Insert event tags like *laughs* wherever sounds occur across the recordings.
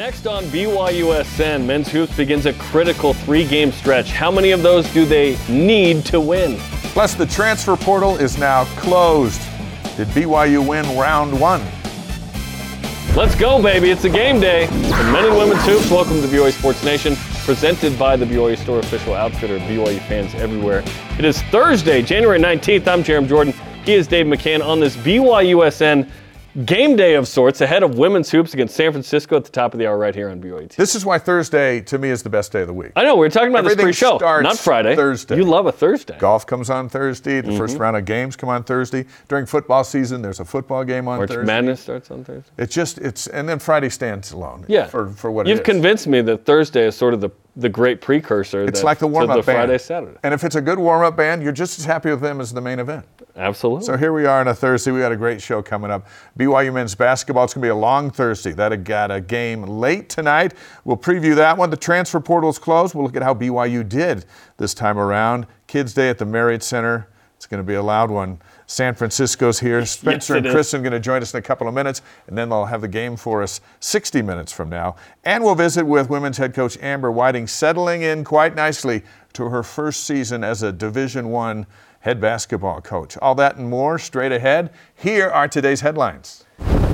Next on BYUSN, men's hoops begins a critical three game stretch. How many of those do they need to win? Plus, the transfer portal is now closed. Did BYU win round one? Let's go, baby. It's a game day. And men and women's hoops, welcome to BYU Sports Nation, presented by the BYU Store official outfitter, BYU fans everywhere. It is Thursday, January 19th. I'm Jeremy Jordan. He is Dave McCann on this BYUSN game day of sorts ahead of women's hoops against San Francisco at the top of the hour right here on BYU. This is why Thursday, to me, is the best day of the week. I know, we were talking about Everything this pre-show, not Friday. Thursday. You love a Thursday. Golf comes on Thursday. The Mm-hmm. first round of games come on Thursday. During football season, there's a football game on March Thursday. Madness starts on Thursday. It's just it's and then Friday stands alone. Yeah. For for what You've it is. convinced me that Thursday is sort of the, the great precursor. It's that- like the warm up the band. Friday, Saturday. And if it's a good warm up band, you're just as happy with them as the main event. Absolutely. So here we are on a Thursday. We got a great show coming up. BYU men's basketball. It's going to be a long Thursday. That got a game late tonight. We'll preview that one. The transfer portal is closed. We'll look at how BYU did this time around. Kids Day at the Marriott Center. It's going to be a loud one. San Francisco's here. Spencer it and is. Kristen going to join us in a couple of minutes, and then they'll have the game for us 60 minutes from now. And we'll visit with women's head coach Amber Whiting, settling in quite nicely to her first season as a Division One head basketball coach. All that and more straight ahead. Here are today's headlines.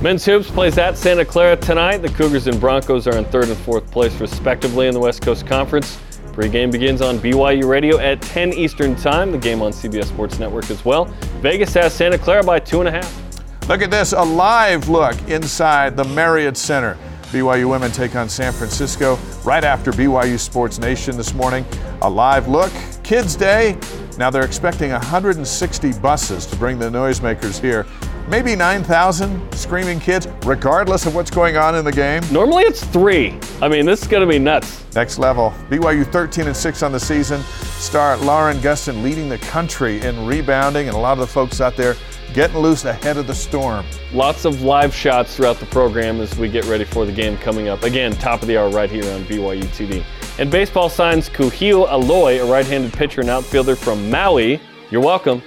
Men's hoops plays at Santa Clara tonight. The Cougars and Broncos are in third and fourth place, respectively, in the West Coast Conference. Pre-game begins on BYU Radio at 10 Eastern Time. The game on CBS Sports Network as well. Vegas has Santa Clara by two and a half. Look at this, a live look inside the Marriott Center. BYU women take on San Francisco right after BYU Sports Nation this morning. A live look, Kids Day. Now they're expecting 160 buses to bring the noisemakers here. Maybe 9,000 screaming kids, regardless of what's going on in the game. Normally it's three. I mean, this is going to be nuts. Next level. BYU 13 and 6 on the season. Star Lauren Gustin leading the country in rebounding, and a lot of the folks out there getting loose ahead of the storm. Lots of live shots throughout the program as we get ready for the game coming up. Again, top of the hour right here on BYU TV. And baseball signs Kuhio Aloy, a right-handed pitcher and outfielder from Maui. You're welcome.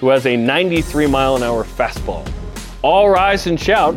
Who has a 93 mile an hour fastball. All rise and shout.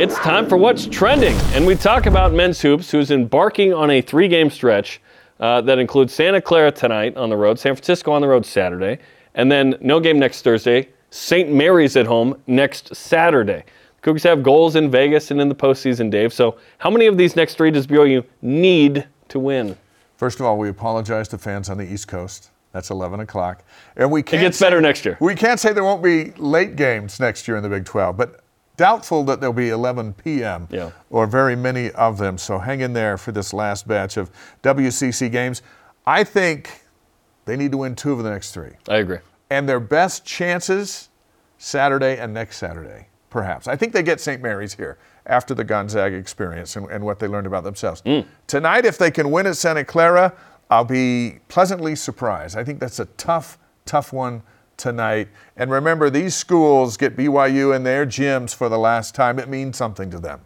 It's time for what's trending. And we talk about men's hoops, who's embarking on a three game stretch uh, that includes Santa Clara tonight on the road, San Francisco on the road Saturday, and then no game next Thursday, St. Mary's at home next Saturday. The Cougars have goals in Vegas and in the postseason, Dave. So, how many of these next three does BYU need to win? First of all, we apologize to fans on the East Coast. That's 11 o'clock. And we can't gets say- better next year. We can't say there won't be late games next year in the Big 12, but doubtful that there'll be 11 p.m. Yeah. or very many of them. So hang in there for this last batch of WCC games. I think they need to win two of the next three. I agree. And their best chances Saturday and next Saturday, perhaps. I think they get St. Mary's here after the Gonzaga experience and, and what they learned about themselves. Mm. Tonight, if they can win at Santa Clara, I'll be pleasantly surprised. I think that's a tough, tough one tonight. And remember, these schools get BYU in their gyms for the last time. It means something to them.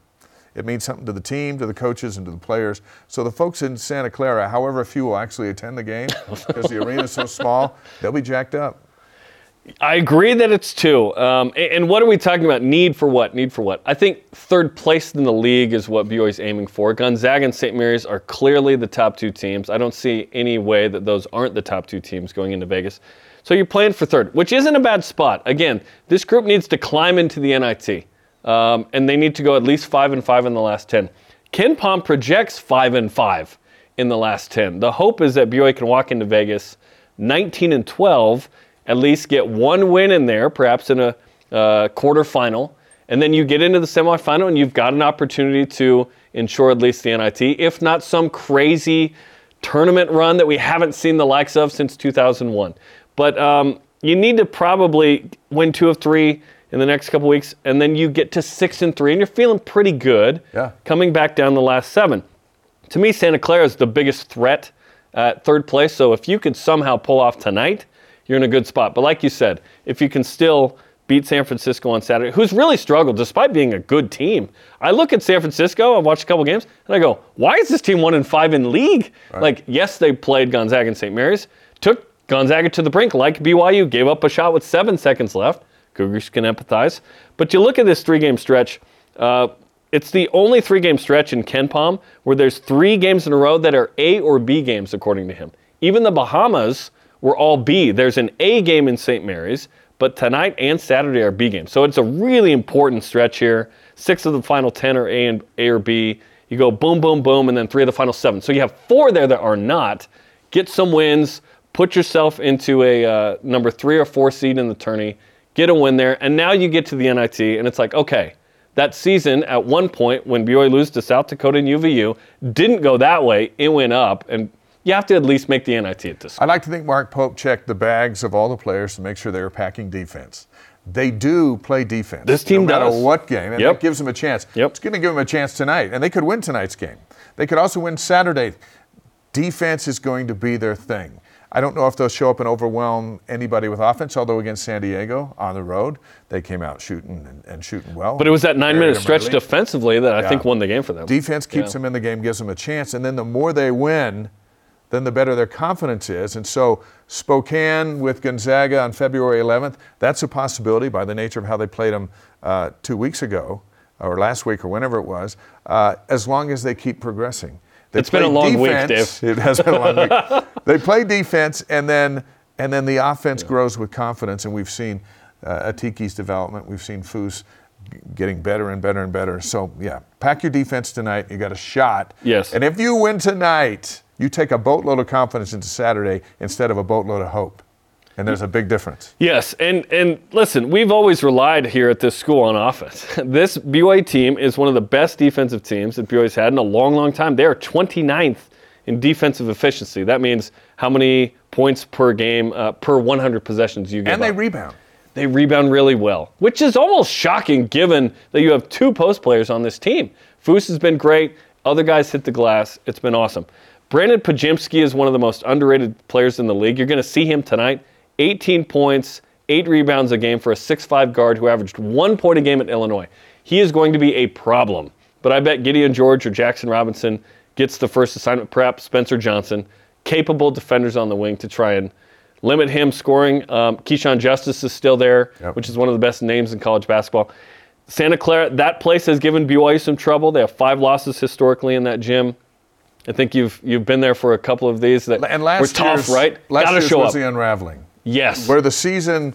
It means something to the team, to the coaches, and to the players. So the folks in Santa Clara, however few will actually attend the game, *laughs* because the arena is so small, they'll be jacked up. I agree that it's two. Um, and what are we talking about? Need for what? Need for what? I think third place in the league is what BYU is aiming for. Gonzaga and St. Mary's are clearly the top two teams. I don't see any way that those aren't the top two teams going into Vegas. So you're playing for third, which isn't a bad spot. Again, this group needs to climb into the NIT, um, and they need to go at least five and five in the last ten. KenPom projects five and five in the last ten. The hope is that BYU can walk into Vegas 19 and 12 at least get one win in there, perhaps in a uh, quarterfinal, and then you get into the semifinal and you've got an opportunity to ensure at least the NIT, if not some crazy tournament run that we haven't seen the likes of since 2001. But um, you need to probably win two of three in the next couple weeks, and then you get to six and three, and you're feeling pretty good Yeah. coming back down the last seven. To me, Santa Clara is the biggest threat at third place. So if you could somehow pull off tonight, you're in a good spot. But like you said, if you can still beat San Francisco on Saturday, who's really struggled despite being a good team. I look at San Francisco, I've watched a couple games, and I go, why is this team one and five in league? Like, yes, they played Gonzaga and St. Mary's, took Gonzaga to the brink like BYU, gave up a shot with seven seconds left. Cougars can empathize. But you look at this three game stretch, uh, It's the only three game stretch in KenPom where there's three games in a row that are A or B games, according to him. Even the Bahamas were all B. There's an A game in St. Mary's, but tonight and Saturday are B games. So it's a really important stretch here. Six of the final 10 are A, and, a or B. You go boom, boom, boom, and then three of the final seven. So you have four there that are not. Get some wins, put yourself into a uh, number three or four seed in the tourney, get a win there, and now you get to the NIT, and it's like, okay, that season at one point when BYU lose to South Dakota and UVU didn't go that way. It went up, and you have to at least make the NIT at this. I like to think Mark Pope checked the bags of all the players to make sure they were packing defense. They do play defense. This team no matter does. what game, and Yep. gives them a chance. Yep. It's going to give them a chance tonight, and they could win tonight's game. They could also win Saturday. Defense is going to be their thing. I don't know if they'll show up and overwhelm anybody with offense, although against San Diego on the road, they came out shooting and, and shooting well. But it was that nine minute stretch defensively that I Yeah. think won the game for them. Defense keeps Yeah. them in the game, gives them a chance, and then the more they win, then the better their confidence is. And so Spokane with Gonzaga on February 11th, that's a possibility by the nature of how they played them uh, two weeks ago, or last week, or whenever it was. Uh, as long as they keep progressing. They It's been a long week, defense. Dave. It has been a long week. *laughs* They play defense, and then and then the offense grows with confidence. And we've seen uh, Atiki's development. We've seen Foos getting better and better and better. So yeah, pack your defense tonight. You got a shot. Yes. And if you win tonight, you take a boatload of confidence into Saturday instead of a boatload of hope. And there's a big difference. Yes, and and listen, we've always relied here at this school on offense. *laughs* This BYU team is one of the best defensive teams that BYU's had in a long, long time. They are 29th in defensive efficiency. That means how many points per game uh, per 100 possessions you get. And they up. rebound. they rebound really well, which is almost shocking given that you have two post players on this team. Foos has been great. Other guys hit the glass. It's been awesome. Brandin Podziemski is one of the most underrated players in the league. You're going to see him tonight. 18 points, eight rebounds a game for a 6'5 guard who averaged one point a game at Illinois. He is going to be a problem. But I bet Gideon George or Jackson Robinson gets the first assignment, perhaps Spencer Johnson, capable defenders on the wing to try and limit him scoring. Um, Keyshawn Justice is still there, Yep. which is one of the best names in college basketball. Santa Clara, that place has given BYU some trouble. They have five losses historically in that gym. I think you've you've been there for a couple of these that And last were tough, right? Last Gotta year's show was up. the unraveling. yes. Where the season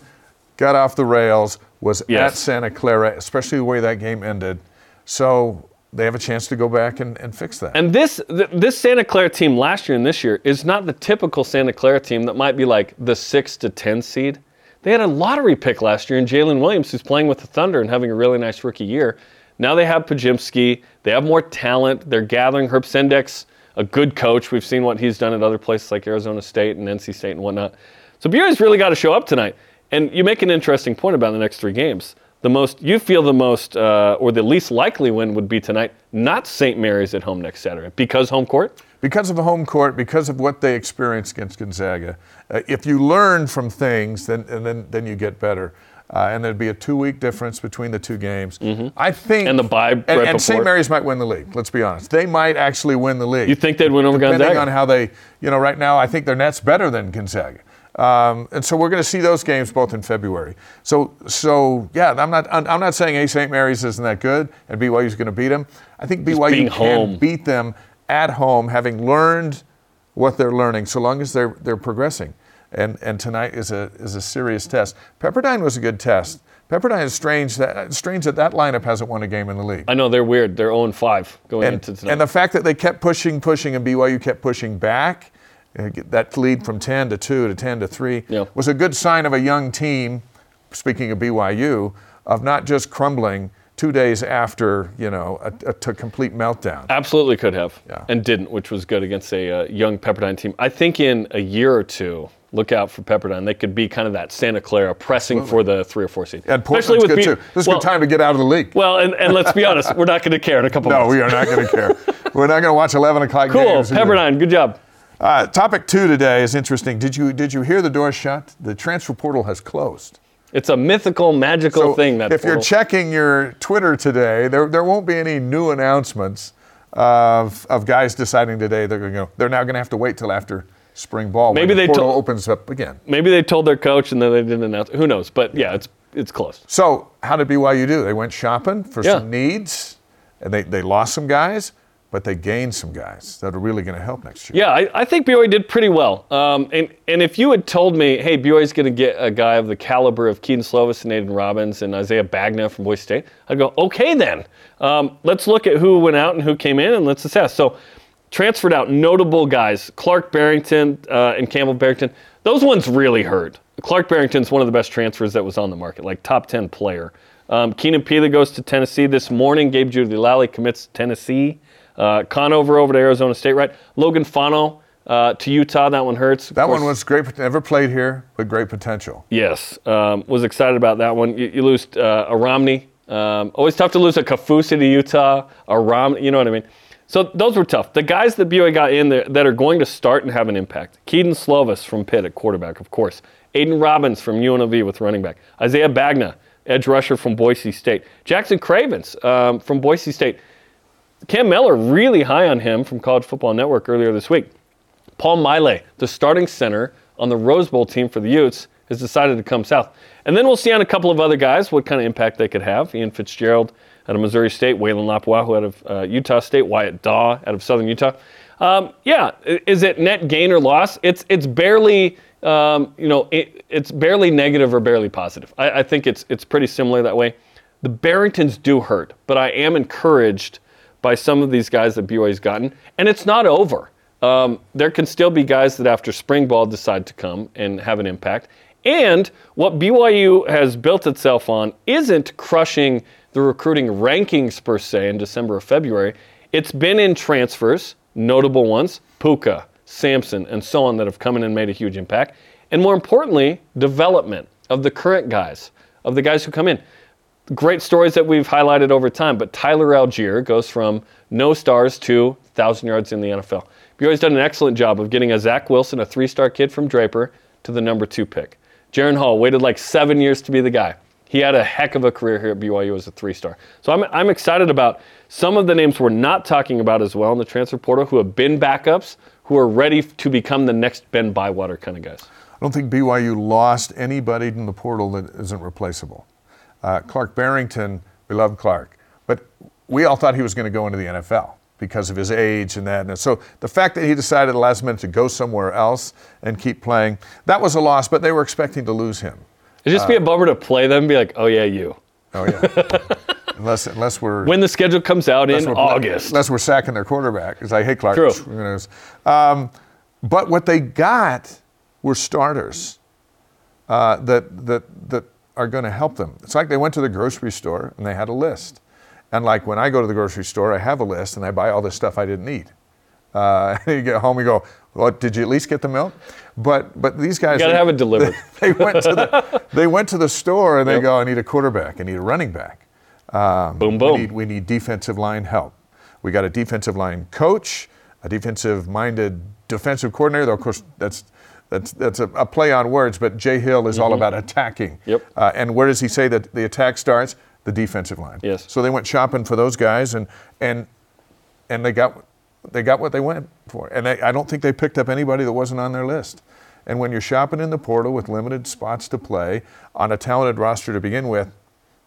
got off the rails was Yes. at Santa Clara, especially the way that game ended. So they have a chance to go back and, and fix that. And this th- this Santa Clara team last year and this year is not the typical Santa Clara team that might be like the six to ten seed. They had a lottery pick last year in Jalen Williams, who's playing with the Thunder and having a really nice rookie year. Now they have Podziemski. They have more talent. They're gathering Herb Sendek's a good coach. We've seen what he's done at other places like Arizona State and NC State and whatnot. So BYU's really got to show up tonight. And you make an interesting point about the next three games. The most you feel the most uh, or the least likely win would be tonight, not St. Mary's at home next Saturday because home court. because of home court, because of what they experienced against Gonzaga, uh, if you learn from things, then and then then you get better. Uh, and there'd be a two-week difference between the two games. I think, Mm-hmm. And the bye and, right and St. Mary's might win the league. Let's be honest; they might actually win the league. You think they'd win over depending Gonzaga? on how they, you know, right now I think their net's better than Gonzaga. Um, and so we're going to see those games both in February. So, so yeah, I'm not, I'm I'm not saying A St. Mary's isn't that good and BYU's going to beat them. I think BYU can home. beat them at home, having learned what they're learning, so long as they're they're progressing. And and tonight is a is a serious test. Pepperdine was a good test. Pepperdine is strange that strange that that lineup hasn't won a game in the league. I know they're weird. They're 0 5 going And, into tonight. and the fact that they kept pushing, pushing, and BYU kept pushing back, uh, that lead from 10 to 2 to 10 to 3, Yeah. was a good sign of a young team, speaking of BYU, of not just crumbling two days after, you know, a, a t- complete meltdown. Absolutely could have, Yeah. and didn't, which was good against a uh, young Pepperdine team. I think in a year or two, look out for Pepperdine. They could be kind of that Santa Clara pressing for the three or four seed. And Portland's good B- too. This is a good time to get out of the league. Well, and, and let's be honest, we're not going to care in a couple no, months. we are not going to care. *laughs* We're not going to watch 11 o'clock Cool, games. either. Pepperdine, good job. Uh, topic two today is interesting. Did you did you hear the door shut? The transfer portal has closed. It's a mythical, magical So thing. That if you're checking your Twitter today, there, there won't be any new announcements of, of guys deciding today they're going to go. They're now going to have to wait till after spring ball. Maybe the they portal told- opens up again. maybe they told their coach and then they didn't announce. Who knows? But yeah, it's it's closed. So how did BYU do? They went shopping for Yeah. some needs. And they, they lost some guys, but they gained some guys that are really going to help next year. Yeah, I, I think BYU did pretty well. Um, and, and if you had told me, hey, BYU's going to get a guy of the caliber of Kedon Slovis and Aidan Robbins and Isaiah Bagnah from Boise State, I'd go, okay then. Um, let's look at who went out and who came in and let's assess. So transferred out notable guys, Clark Barrington uh, and Campbell Barrington. Those ones really hurt. Clark Barrington's one of the best transfers that was on the market, like top 10 player. Um, Keenan Pila goes to Tennessee this morning. Gabe Jeudy-Lally commits to Tennessee. Uh, Conover over to Arizona State, right? Logan Fano uh, to Utah. That one hurts. Of That course- one was great. Never played here, but great potential. Yes, um, was excited about that one. You, you lose uh, a Romney. Um, always tough to lose a Kafusi to Utah, a Romney. You know what I mean? So those were tough. The guys that BYU got in there that are going to start and have an impact. Kedon Slovis from Pitt at quarterback, of course. Aidan Robbins from UNLV with running back. Isaiah Bagnah, edge rusher from Boise State. Jackson Cravens um, from Boise State. Cam Miller, really high on him from College Football Network earlier this week. Paul Maile, the starting center on the Rose Bowl team for the Utes, has decided to come south. And then we'll see on a couple of other guys what kind of impact they could have. Ian Fitzgerald out of Missouri State, Weylin Lapuaho out of uh, Utah State, Wyatt Daw out of Southern Utah. Um, yeah, is it net gain or loss? It's it's barely um, you know it, it's barely negative or barely positive. I, I think it's it's pretty similar that way. The Barringtons do hurt, but I am encouraged by some of these guys that BYU's gotten, and it's not over. Um, there can still be guys that after spring ball decide to come and have an impact. And what BYU has built itself on isn't crushing the recruiting rankings per se in December or February. It's been in transfers, notable ones, Puka, Sampson, and so on that have come in and made a huge impact. And more importantly, development of the current guys, of the guys who come in great stories that we've highlighted over time, but Tyler Allgeier goes from no stars to 1,000 yards in the NFL. BYU's done an excellent job of getting a Zach Wilson, a three star kid from Draper, to the number two pick. Jaren Hall waited like seven years to be the guy. He had a heck of a career here at BYU as a three star. So I'm, I'm excited about some of the names we're not talking about as well in the transfer portal who have been backups, who are ready to become the next Ben Bywater kind of guys. I don't think BYU lost anybody in the portal that isn't replaceable. Uh, Clark Barrington, we love Clark, but we all thought he was going to go into the NFL because of his age and that. And so the fact that he decided the last minute to go somewhere else and keep playing, that was a loss, but they were expecting to lose him. It'd just be a bummer to play them and be like, oh, yeah, you. Oh, yeah. *laughs* unless, unless we're. When the schedule comes out in August. Unless we're sacking their quarterback, because I hate Clark. True. You know, Um, but what they got were starters uh, that that that are going to help them. It's like they went to the grocery store and they had a list, and like when I go to the grocery store, I have a list and I buy all this stuff I didn't need. Uh, *laughs* you get home, you go, "Well, did you at least get the milk?" But but these guys gotta they- have it delivered. *laughs* They, went to the *laughs* they went to the store and they Yep. go, "I need a quarterback. I need a running back." Um, Boom, we boom. need- we need defensive line help. We got a defensive line coach, a defensive-minded defensive coordinator. Though of course that's that's that's a, a play on words, but Jay Hill is all about attacking. Mm-hmm. Yep. Uh, and where does he say that the attack starts? The defensive line. Yes. So they went shopping for those guys, and and and they got they got what they went for. And they, I don't think they picked up anybody that wasn't on their list. And when you're shopping in the portal with limited spots to play on a talented roster to begin with,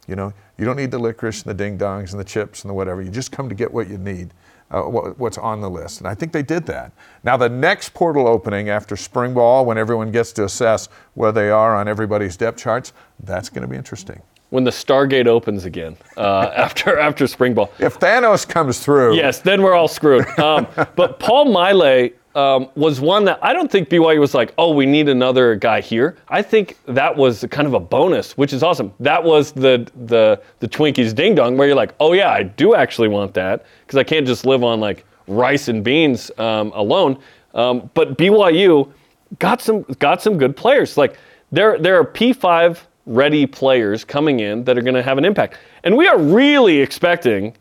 you know, you don't need the licorice and the ding dongs and the chips and the whatever. You just come to get what you need, uh, what, what's on the list. And I think they did that. Now, the next portal opening after spring ball, when everyone gets to assess where they are on everybody's depth charts, that's going to be interesting. When the Stargate opens again uh, *laughs* after after spring ball. If Thanos comes through, Yes, then we're all screwed. Um, *laughs* but Paul Maile um, was one that I don't think BYU was like, oh, we need another guy here. I think that was kind of a bonus, which is awesome. That was the the the Twinkies ding dong where you're like, oh yeah, I do actually want that because I can't just live on like rice and beans um, alone. Um, but BYU got some got some good players. Like there there are P5 ready players coming in that are going to have an impact, and we are really expecting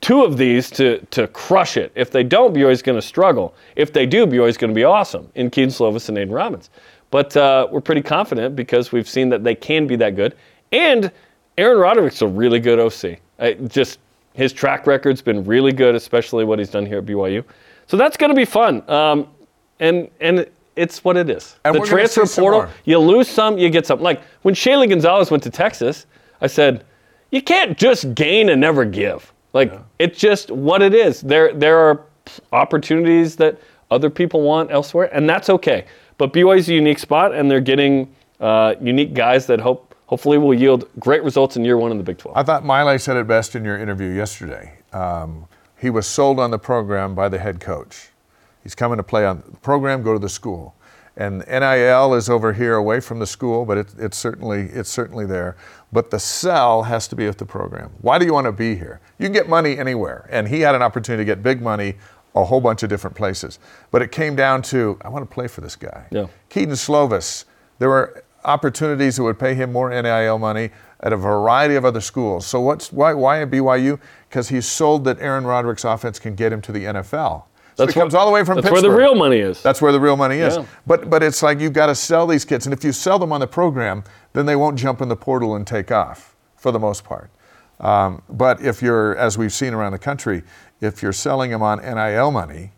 two of these to to crush it. If they don't, BYU's going to struggle. If they do, BYU's going to be awesome in Kedon Slovis and Aidan Robbins. But uh, we're pretty confident because we've seen that they can be that good. And Aaron Roderick's a really good OC. I, just his track record's been really good, especially what he's done here at BYU. So that's going to be fun. Um, and and it's what it is. And the transfer portal, you lose some, you get some. Like when Shaylee Gonzalez went to Texas, I said, you can't just gain and never give. Like it's just what it is. There there are opportunities that other people want elsewhere, and that's okay. But BYU's a unique spot, and they're getting uh, unique guys that hope hopefully will yield great results in year one in the Big 12. I thought Maile said it best in your interview yesterday. Um, he was sold on the program by the head coach. He's coming to play on the program, go to the school. And NIL is over here away from the school, but it, it's, certainly, it's certainly there. But the sell has to be with the program. Why do you want to be here? You can get money anywhere. And he had an opportunity to get big money a whole bunch of different places. But it came down to, I want to play for this guy. Yeah. Kedon Slovis, there were opportunities that would pay him more NIL money at a variety of other schools. So what's why why at BYU? Because he's sold that Aaron Roderick's offense can get him to the NFL. So That's comes all the way from That's Pittsburgh. where the real money is. That's where the real money is. Yeah. But but it's like you've got to sell these kids, and if you sell them on the program, then they won't jump in the portal and take off for the most part. Um, but if you're, as we've seen around the country, if you're selling them on NIL money,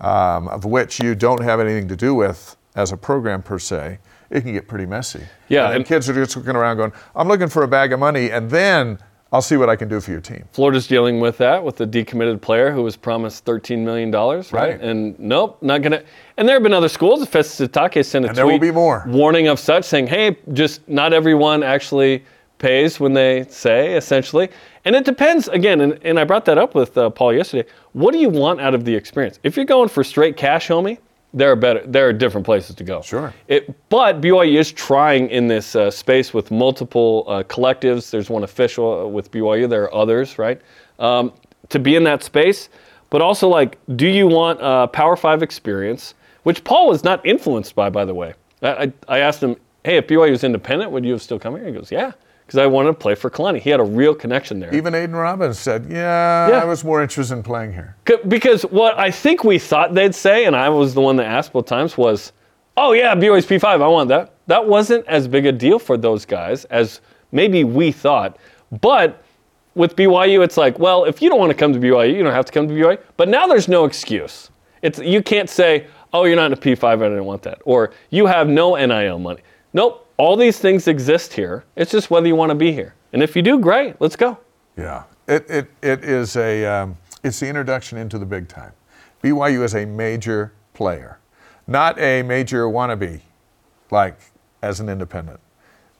um, of which you don't have anything to do with as a program per se, it can get pretty messy. Yeah, and, and- kids are just looking around going, "I'm looking for a bag of money, and then I'll see what I can do for your team." Florida's dealing with that with a decommitted player who was promised $13 million, right? Right. And nope, not going to. And there have been other schools. Festus Sitake sent a And tweet there will be more. warning of such, saying, hey, just not everyone actually pays when they say, essentially. And it depends, again, and, and I brought that up with uh, Paul yesterday. What do you want out of the experience? If you're going for straight cash, homie, there are better. There are different places to go. Sure. It, but BYU is trying in this uh, space with multiple uh, collectives. There's one official uh, with BYU. There are others, right? Um, to be in that space, but also like, do you want a Power Five experience, which Paul was not influenced by, by the way. I, I, I asked him, hey, if BYU was independent, would you have still come here? He goes, yeah, because I wanted to play for Kalani. He had a real connection there. Even Aidan Robbins said, "Yeah, Yeah. I was more interested in playing here." Because what I think we thought they'd say, and I was the one that asked both times, was, "Oh yeah, BYU's P5. I want that." That wasn't as big a deal for those guys as maybe we thought. But with BYU, it's like, well, if you don't want to come to BYU, you don't have to come to BYU. But now there's no excuse. It's you can't say, "Oh, you're not in a P5. I didn't want that," or "You have no NIL money." Nope. All these things exist here. It's just whether you want to be here. And if you do, great. Let's go. Yeah, it, it, it is a um, it's the introduction into the big time. BYU is a major player, not a major wannabe, like as an independent.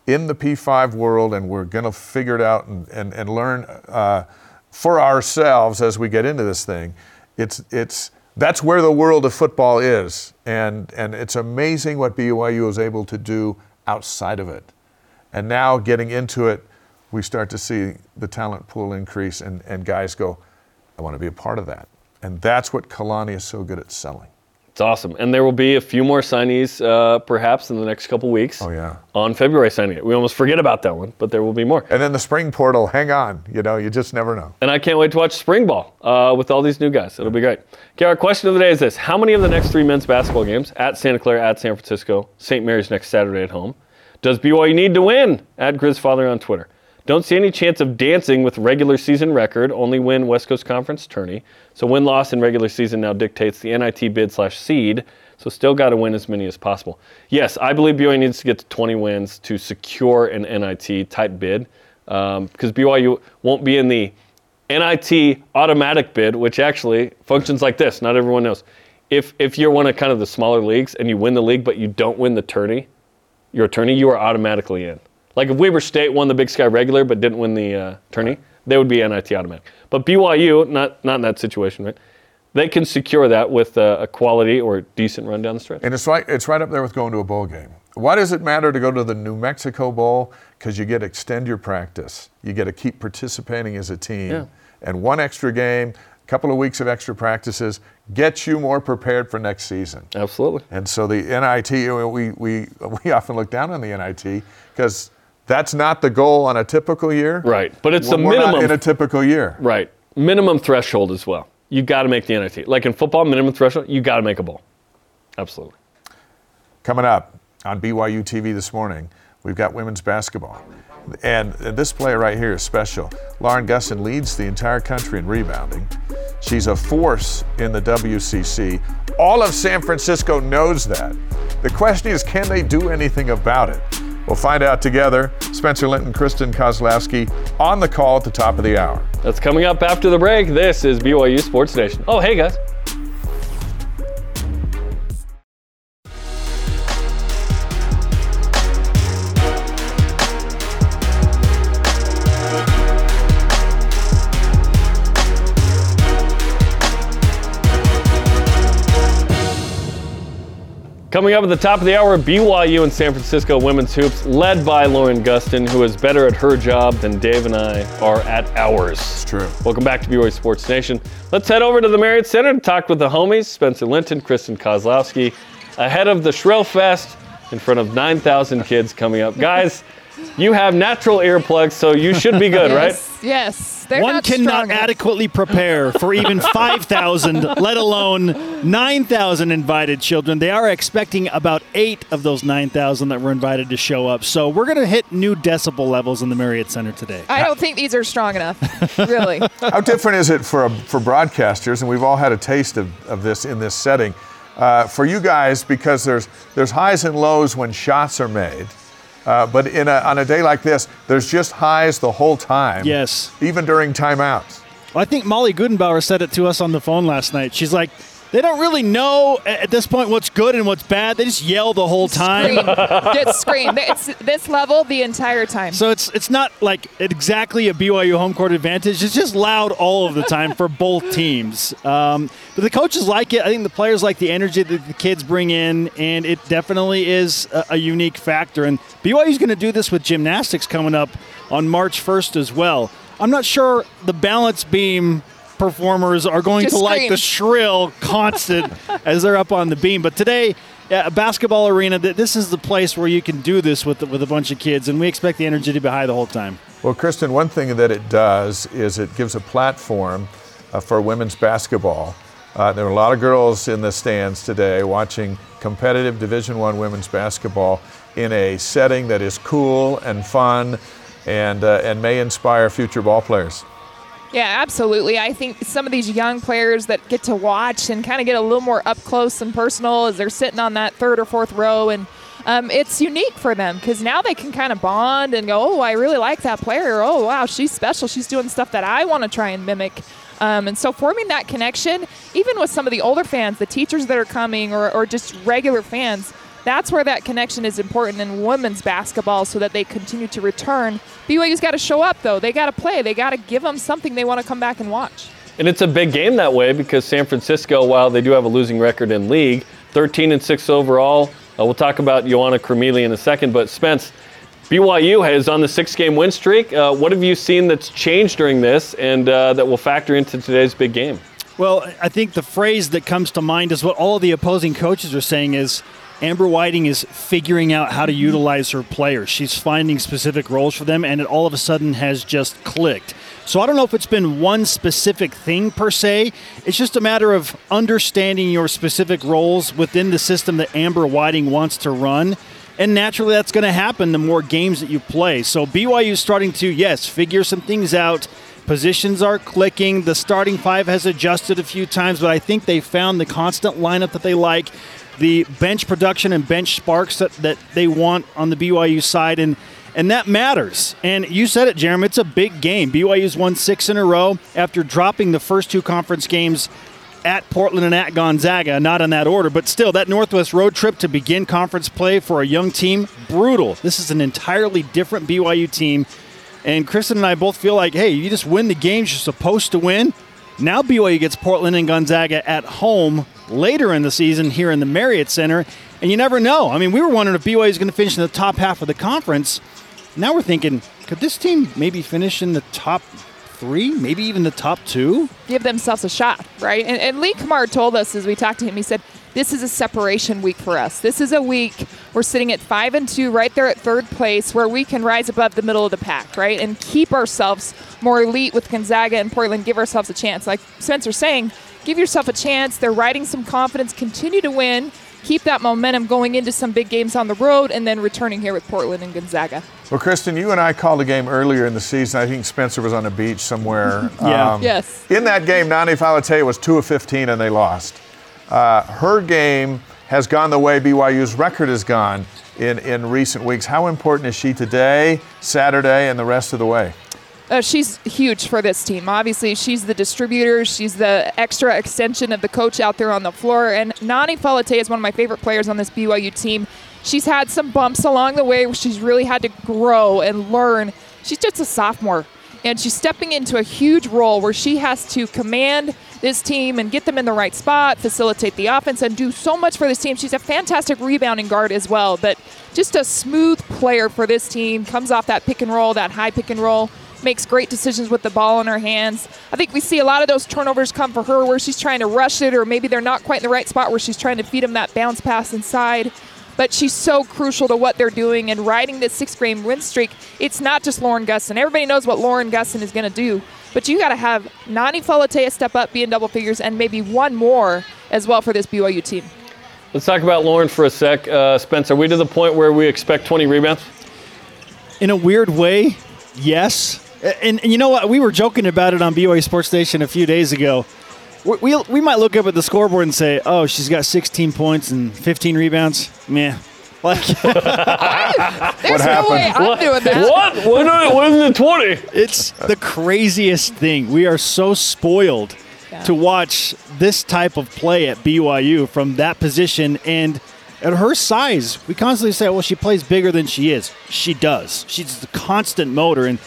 In the P5 world, and we're going to figure it out and, and, and learn uh, for ourselves as we get into this thing. It's, it's, that's where the world of football is. And, and it's amazing what BYU is able to do outside of it. And now getting into it, we start to see the talent pool increase and, and guys go, I want to be a part of that. And that's what Kalani is so good at selling. It's awesome. And there will be a few more signees uh, perhaps in the next couple weeks. Oh, yeah. On February signing it. We almost forget about that one, but there will be more. And then the spring portal, hang on, you know, you just never know. And I can't wait to watch spring ball uh, with all these new guys. It'll be great. Okay, our question of the day is this How many of the next three men's basketball games at Santa Clara, at San Francisco, St. Mary's next Saturday at home, does BYU need to win? At Grizzfather on Twitter. Don't see any chance of dancing with regular season record, only win West Coast Conference tourney. So win loss in regular season now dictates the NIT bid slash seed. So still got to win as many as possible. Yes, I believe BYU needs to get to 20 wins to secure an NIT type bid um, because BYU won't be in the NIT automatic bid, which actually functions like this. Not everyone knows. If if you're one of kind of the smaller leagues and you win the league but you don't win the tourney, your tourney, you are automatically in. Like if Weber State won the Big Sky regular but didn't win the uh, tourney, they would be NIT automatic. But BYU, not not in that situation, right? They can secure that with uh, a quality or decent run down the stretch. And it's right, it's right up there with going to a bowl game. Why does it matter to go to the New Mexico Bowl? Because you get to extend your practice. You get to keep participating as a team. Yeah. And one extra game, a couple of weeks of extra practices, gets you more prepared for next season. Absolutely. And so the NIT, we, we, we often look down on the NIT because that's not the goal on a typical year. Right. But it's the minimum in a typical year. Right. Minimum threshold as well. You got to make the NIT. Like in football, minimum threshold, you got to make a bowl. Absolutely. Coming up on BYU TV this morning, we've got women's basketball. And this player right here is special. Lauren Gustin leads the entire country in rebounding. She's a force in the WCC. All of San Francisco knows that. The question is, can they do anything about it? We'll find out together. Spencer Linton, Kristen Kozlowski on the call at the top of the hour. That's coming up after the break. This is BYU Sports Nation. Oh, hey, guys. Coming up at the top of the hour, BYU and San Francisco women's hoops, led by Lauren Gustin, who is better at her job than Dave and I are at ours. It's true. Welcome back to BYU Sports Nation. Let's head over to the Marriott Center to talk with the homies, Spencer Linton, Kristen Kozlowski, ahead of the Shrill Fest in front of 9,000 kids coming up. Guys, you have natural earplugs, so you should be good, *laughs* right? Yes, yes. They're One not cannot strong enough. adequately prepare for even *laughs* 5,000, let alone 9,000 invited children. They are expecting about eight of those 9,000 that were invited to show up. So we're going to hit new decibel levels in the Marriott Center today. I don't think these are strong enough. *laughs* Really. How different is it for, for broadcasters, and we've all had a taste of, of this in this setting, uh, for you guys because there's, there's highs and lows when shots are made. Uh, but in a, on a day like this, there's just highs the whole time. Yes. Even during timeouts. Well, I think Molly Goodenbauer said it to us on the phone last night. She's like, they don't really know at this point what's good and what's bad. They just yell the whole time. *laughs* Scream. Just scream. It's this level the entire time. So it's it's not like exactly a BYU home court advantage. It's just loud all of the time for both *laughs* teams. Um, but the coaches like it. I think the players like the energy that the kids bring in, and it definitely is a, a unique factor. And BYU is going to do this with gymnastics coming up on March 1st as well. I'm not sure the balance beam performers are going Just to like the shrill constant *laughs* as they're up on the beam. But today, yeah, a basketball arena, th- this is the place where you can do this with, with a bunch of kids, and we expect the energy to be high the whole time. Well, Kristen, one thing that it does is it gives a platform uh, for women's basketball. Uh, there were a lot of girls in the stands today watching competitive Division One women's basketball in a setting that is cool and fun, and uh, and may inspire future ball players. Yeah, absolutely. I think some of these young players that get to watch and kind of get a little more up close and personal as they're sitting on that third or fourth row, and um, it's unique for them because now they can kind of bond and go, "Oh, I really like that player. Oh, wow, she's special. She's doing stuff that I want to try and mimic." Um, and so forming that connection, even with some of the older fans, the teachers that are coming, or, or just regular fans, that's where that connection is important in women's basketball so that they continue to return. BYU's got to show up, though. They got to play. They got to give them something they want to come back and watch. And it's a big game that way because San Francisco, while they do have a losing record in league, 13 and 6 overall. Uh, we'll talk about Joanna Krimili in a second, but Spence, BYU is on the six game win streak. Uh, what have you seen that's changed during this and uh, that will factor into today's big game? Well, I think the phrase that comes to mind is what all of the opposing coaches are saying is Amber Whiting is figuring out how to utilize her players. She's finding specific roles for them, and it all of a sudden has just clicked. So I don't know if it's been one specific thing per se. It's just a matter of understanding your specific roles within the system that Amber Whiting wants to run. And naturally, that's going to happen the more games that you play. So BYU is starting to, yes, figure some things out. Positions are clicking. The starting five has adjusted a few times, but I think they found the constant lineup that they like, the bench production and bench sparks that, that they want on the BYU side, and and that matters. And you said it, Jeremy. It's a big game. BYU's won six in a row after dropping the first two conference games at Portland and at Gonzaga, not in that order, but still, that Northwest road trip to begin conference play for a young team, brutal. This is an entirely different BYU team. And Kristen and I both feel like, hey, you just win the games you're supposed to win. Now BYU gets Portland and Gonzaga at home later in the season here in the Marriott Center, and you never know. I mean, we were wondering if BYU is going to finish in the top half of the conference. Now we're thinking, could this team maybe finish in the top three, maybe even the top two? Give themselves a shot, right? And, and Lee Cummard told us as we talked to him, he said, this is a separation week for us. This is a week we're sitting at five and two, right there at third place, where we can rise above the middle of the pack, right, and keep ourselves more elite with Gonzaga and Portland. Give ourselves a chance, like Spencer's saying. Give yourself a chance. They're riding some confidence. Continue to win. Keep that momentum going into some big games on the road, and then returning here with Portland and Gonzaga. Well, Kristen, you and I called a game earlier in the season. I think Spencer was on a beach somewhere. *laughs* Yeah. Yes. In that game, Nani Falatea was 2 of 15 and they lost. Uh, her game has gone the way BYU's record has gone in, in recent weeks. How important is she today, Saturday, and the rest of the way? Uh, she's huge for this team. Obviously, she's the distributor. She's the extra extension of the coach out there on the floor. And Nani Falatea is one of my favorite players on this BYU team. She's had some bumps along the way she's really had to grow and learn. She's just a sophomore, and she's stepping into a huge role where she has to command this team and get them in the right spot, facilitate the offense, and do so much for this team. She's a fantastic rebounding guard as well, but just a smooth player for this team. Comes off that pick and roll, that high pick and roll makes great decisions with the ball in her hands. I think we see a lot of those turnovers come for her where she's trying to rush it, or maybe they're not quite in the right spot where she's trying to feed them that bounce pass inside. But she's so crucial to what they're doing and riding this six game win streak. It's not just Lauren Gustin. Everybody knows what Lauren Gustin is going to do, but you got to have Nani Falatea step up, be in double figures, and maybe one more as well for this BYU team. Let's talk about Lauren for a sec. Uh, Spencer, are we to the point where we expect 20 rebounds? In a weird way, yes. And, and, you know what? We were joking about it on BYU Sports Nation a few days ago. We, we, we might look up at the scoreboard and say, "Oh, she's got 16 points and 15 rebounds." Man, like *laughs* There's no way I'm what? doing that. What? What? What is the 20? it's the craziest thing. We are so spoiled Yeah. to watch this type of play at BYU from that position and at her size. We constantly say, "Well, she plays bigger than she is." She does. She's a constant motor and.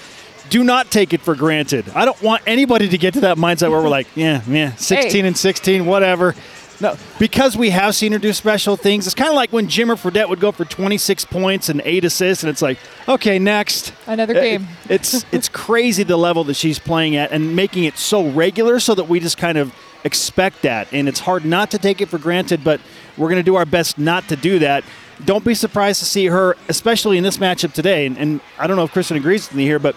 Do not take it for granted. I don't want anybody to get to that mindset where we're like, yeah, yeah, 16 Hey. and 16, whatever. No, because we have seen her do special things. It's kind of like when Jimmer Fredette would go for 26 points and eight assists, and it's like, okay, next. Another Uh, game. It's it's crazy the level that she's playing at and making it so regular so that we just kind of expect that. And it's hard not to take it for granted, but we're going to do our best not to do that. Don't be surprised to see her, especially in this matchup today. And, and I don't know if Kristen agrees with me here, but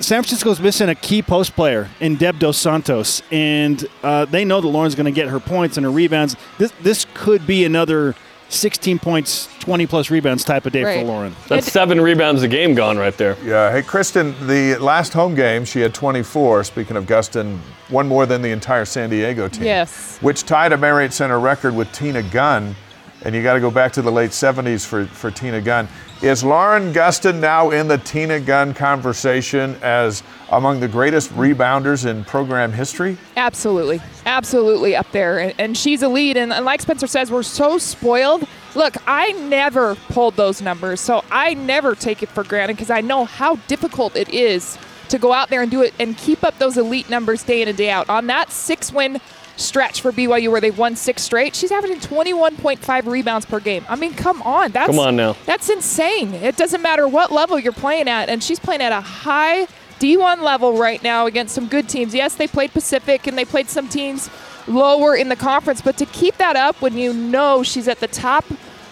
San Francisco's missing a key post player in Deb Dos Santos, and uh, they know that Lauren's going to get her points and her rebounds. This this could be another 16 points, 20 plus rebounds type of day for Lauren. That's seven rebounds a game gone right there. Yeah. Hey, Kristen, the last home game, she had 24. Speaking of Gustin, one more than the entire San Diego team. Yes. Which tied a Marriott Center record with Tina Gunn. And you got to go back to the late 70s for, for Tina Gunn. Is Lauren Gustin now in the Tina Gunn conversation as among the greatest rebounders in program history? Absolutely. Absolutely up there. And, and she's a lead. And, and like Spencer says, we're so spoiled. Look, I never pulled those numbers, so I never take it for granted because I know how difficult it is to go out there and do it and keep up those elite numbers day in and day out. On that six win stretch for BYU where they've won six straight, she's averaging 21.5 rebounds per game. I mean, come on. That's, Come on now. That's insane. It doesn't matter what level you're playing at, and she's playing at a high D1 level right now against some good teams. Yes, they played Pacific and they played some teams lower in the conference, but to keep that up when you know she's at the top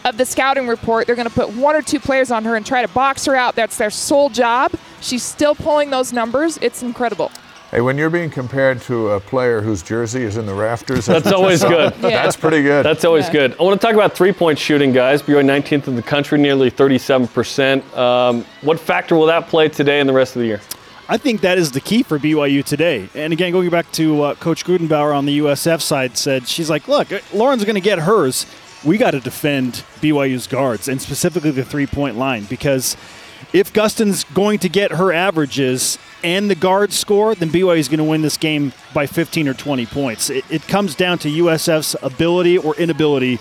of the scouting report, they're going to put one or two players on her and try to box her out. That's their sole job. She's still pulling those numbers. It's incredible. Hey, when you're being compared to a player whose jersey is in the rafters, That's always *laughs* good. Yeah. That's pretty good. That's always Yeah. good. I want to talk about three point shooting, guys. BYU 19th in the country, nearly 37%. Um, what factor will that play today and the rest of the year? I think that is the key for BYU today. And again, going back to uh, Coach Goodenbauer on the USF side, said she's like, "Look, Lauren's going to get hers. We got to defend BYU's guards and specifically the three-point line because if Gustin's going to get her averages and the guards score, then BYU is going to win this game by 15 or 20 points. It, it comes down to USF's ability or inability."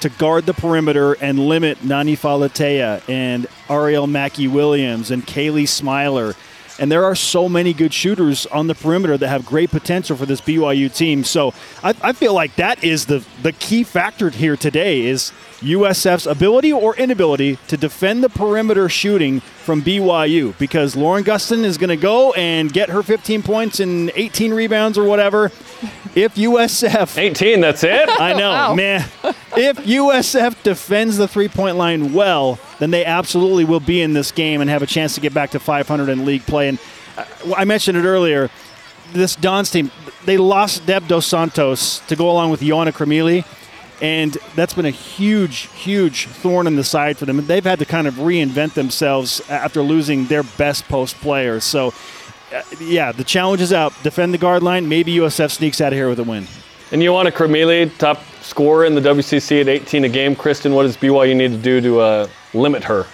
to guard the perimeter and limit Nani Falatea and Ariel Mackey Williams and Kaylee Smiler. And there are so many good shooters on the perimeter that have great potential for this BYU team. So I, I feel like that is the, the key factor here today is USF's ability or inability to defend the perimeter shooting from BYU because Lauren Gustin is going to go and get her 15 points and 18 rebounds or whatever. If USF *laughs* 18, that's it? I know, Wow. man. If USF defends the three point line well, then they absolutely will be in this game and have a chance to get back to 500 in league play. And uh, I mentioned it earlier. This Don's team, they lost Deb Dos Santos to go along with Joanna Krimili, and that's been a huge, huge thorn in the side for them. They've had to kind of reinvent themselves after losing their best post player. So, uh, yeah, the challenge is out. Defend the guard line. Maybe USF sneaks out of here with a win. And you want a Krimili, top scorer in the WCC at 18 a game. Kristen, what does BYU need to do to uh, limit her?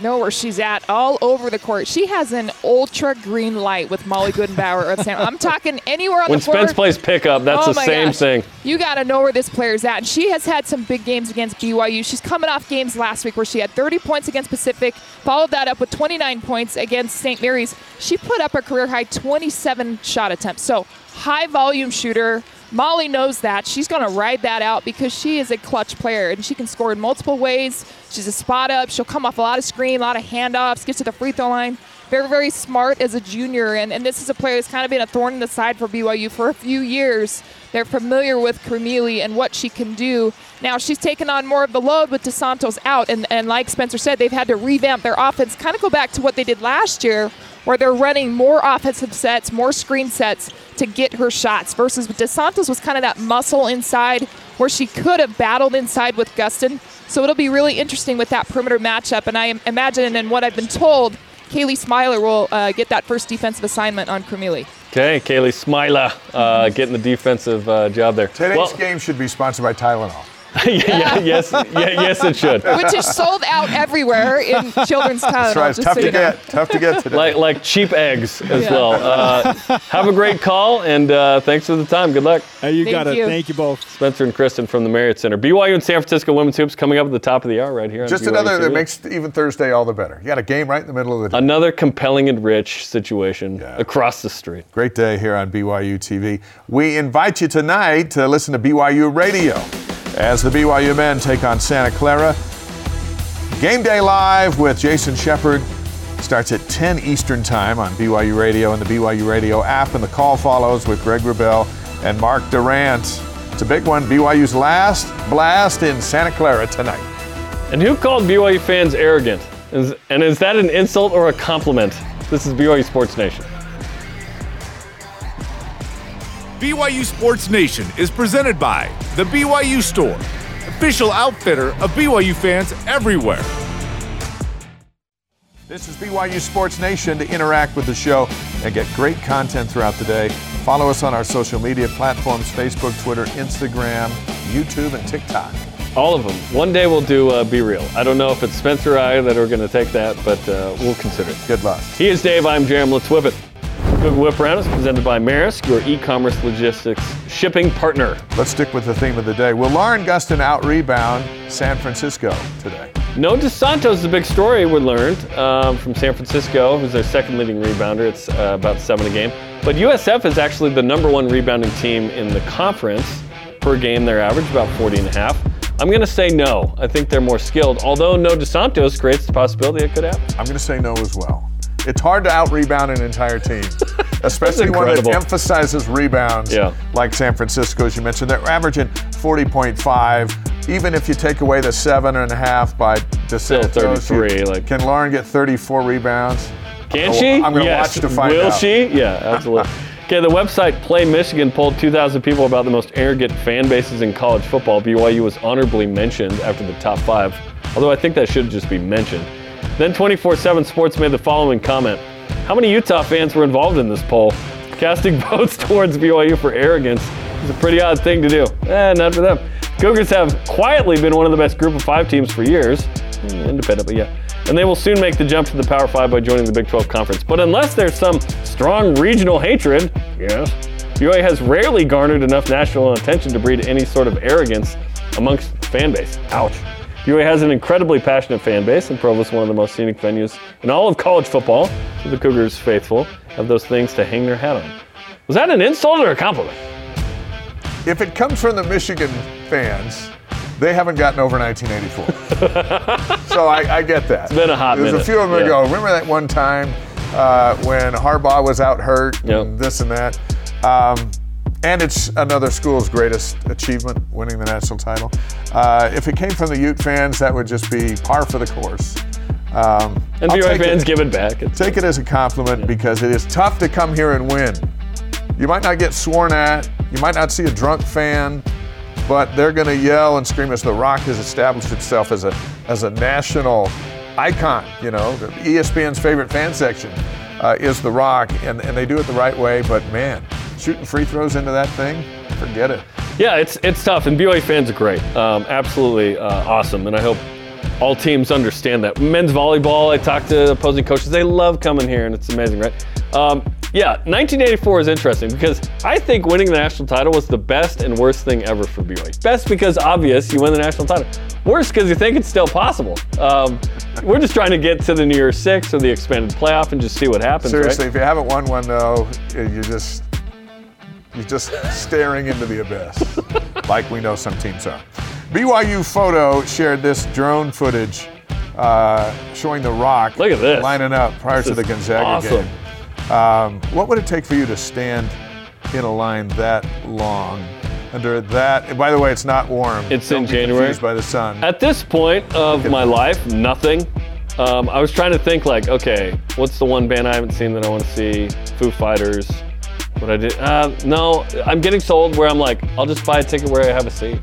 Know where she's at all over the court. She has an ultra green light with Molly Goodenbauer. I'm talking anywhere on when the court. When Spence plays pickup, that's oh the same gosh. thing. You got to know where this player's at. And she has had some big games against BYU. She's coming off games last week where she had 30 points against Pacific, followed that up with 29 points against St. Mary's. She put up a career high 27 shot attempts. So high volume shooter. Molly knows that. She's going to ride that out because she is a clutch player and she can score in multiple ways. She's a spot up. She'll come off a lot of screen, a lot of handoffs, get to the free throw line. Very, very smart as a junior. And, and this is a player that's kind of been a thorn in the side for BYU for a few years. They're familiar with Krimili and what she can do. Now she's taken on more of the load with DeSantos out. And, and like Spencer said, they've had to revamp their offense, kind of go back to what they did last year where they're running more offensive sets, more screen sets to get her shots. Versus DeSantis was kind of that muscle inside where she could have battled inside with Gustin. So it'll be really interesting with that perimeter matchup. And I imagine, and what I've been told, Kaylee Smiler will uh, get that first defensive assignment on Krimili. Okay, Kaylee Smiler uh, getting the defensive uh, job there. Today's well, game should be sponsored by Tylenol. *laughs* yeah, yes, yeah, yes, it should. Which is sold out everywhere in children's Tylenol. That's right. It's tough to get. Tough *laughs* to get today. Like like cheap eggs as yeah. well. Uh, have a great call and uh, thanks for the time. Good luck. Hey, you Thank got you. it. Thank you both. Spencer and Kristen from the Marriott Center. BYU and San Francisco women's hoops coming up at the top of the hour right here. Just another TV. that makes even Thursday all the better. You got a game right in the middle of the day. Another compelling and rich situation yeah. across the street. Great day here on BYU TV. We invite you tonight to listen to BYU Radio as the BYU men take on Santa Clara. Game Day Live with Jason Shepard starts at 10 Eastern Time on BYU Radio and the BYU Radio app, and the call follows with Greg Wrubell and Mark Durrant. It's a big one. BYU's last blast in Santa Clara tonight. And who called BYU fans arrogant? and is that an insult or a compliment? This is BYU Sports Nation. BYU Sports Nation is presented by The BYU Store, official outfitter of BYU fans everywhere. This is BYU Sports Nation to interact with the show and get great content throughout the day. Follow us on our social media platforms Facebook, Twitter, Instagram, YouTube, and TikTok. All of them. One day we'll do uh, Be Real. I don't know if it's Spencer or I that are going to take that, but uh, we'll consider it. Good luck. He is Dave. I'm Jarom. Let's whip it. Quick Whip Around is presented by Maersk, your e-commerce logistics shipping partner. Let's stick with the theme of the day. Will Lauren Gustin out rebound San Francisco today? No, DeSantos is a big story we learned um, from San Francisco, who's their second leading rebounder. It's uh, about seven a game. But USF is actually the number one rebounding team in the conference per game. Their average about 40 and a half. I'm going to say no. I think they're more skilled. Although no DeSantos creates the possibility it could happen. I'm going to say no as well. It's hard to out rebound an entire team, *laughs* especially one that emphasizes rebounds yeah. like San Francisco, as you mentioned. They're averaging 40.5. Even if you take away the seven and a half by DeSantos, Still 33. You, like, can Lauren get 34 rebounds? Can oh, she? I'm going to yes. watch to find Will out. Will she? Yeah, absolutely. *laughs* Okay, the website Play Michigan polled 2,000 people about the most arrogant fan bases in college football. BYU was honorably mentioned after the top five, although I think that should just be mentioned. Then 24 7 Sports made the following comment How many Utah fans were involved in this poll? Casting *laughs* votes towards BYU for arrogance is a pretty odd thing to do. Eh, not for them. Cougars have quietly been one of the best group of five teams for years. Hmm, independent, but yeah. And they will soon make the jump to the Power Five by joining the Big 12 Conference. But unless there's some strong regional hatred, yes, BYU has rarely garnered enough national attention to breed any sort of arrogance amongst fan base. Ouch. BYU has an incredibly passionate fan base, and Provo is one of the most scenic venues in all of college football. So the Cougars faithful have those things to hang their hat on. Was that an insult or a compliment? If it comes from the Michigan fans, they haven't gotten over 1984. *laughs* so I, I, get that. It's been a hot There's minute. a few of them yeah. ago. Remember that one time uh, when Harbaugh was out hurt yep. and this and that? Um, and it's another school's greatest achievement, winning the national title. Uh, if it came from the Ute fans, that would just be par for the course. Um, and BYU fans it, give it back. It's take it as a compliment yeah. because it is tough to come here and win. You might not get sworn at, you might not see a drunk fan, but they're going to yell and scream as The Rock has established itself as a as a national icon. You know, ESPN's favorite fan section uh, is The Rock, and, and they do it the right way. But man, shooting free throws into that thing, forget it. Yeah, it's it's tough, and BYU fans are great. Um, absolutely uh, awesome, and I hope all teams understand that. Men's volleyball, I talked to opposing coaches. They love coming here, and it's amazing, right? Um, yeah, 1984 is interesting because I think winning the national title was the best and worst thing ever for BYU. Best because obvious, you win the national title. Worst because you think it's still possible. Um, we're just trying to get to the New Year's Six or the expanded playoff and just see what happens. Seriously, right? if you haven't won one though, you're just you're just staring into the abyss, *laughs* like we know some teams are. BYU Photo shared this drone footage uh, showing the Rock Look at this. lining up prior to the Gonzaga awesome. game. Um, what would it take for you to stand in a line that long under that? by the way, it's not warm. It's Don't in January. confused by the sun. At this point of my life, nothing. Um, I was trying to think like, okay, what's the one band I haven't seen that I want to see? Foo Fighters. What I did? Uh, no, I'm getting sold where I'm like, I'll just buy a ticket where I have a seat.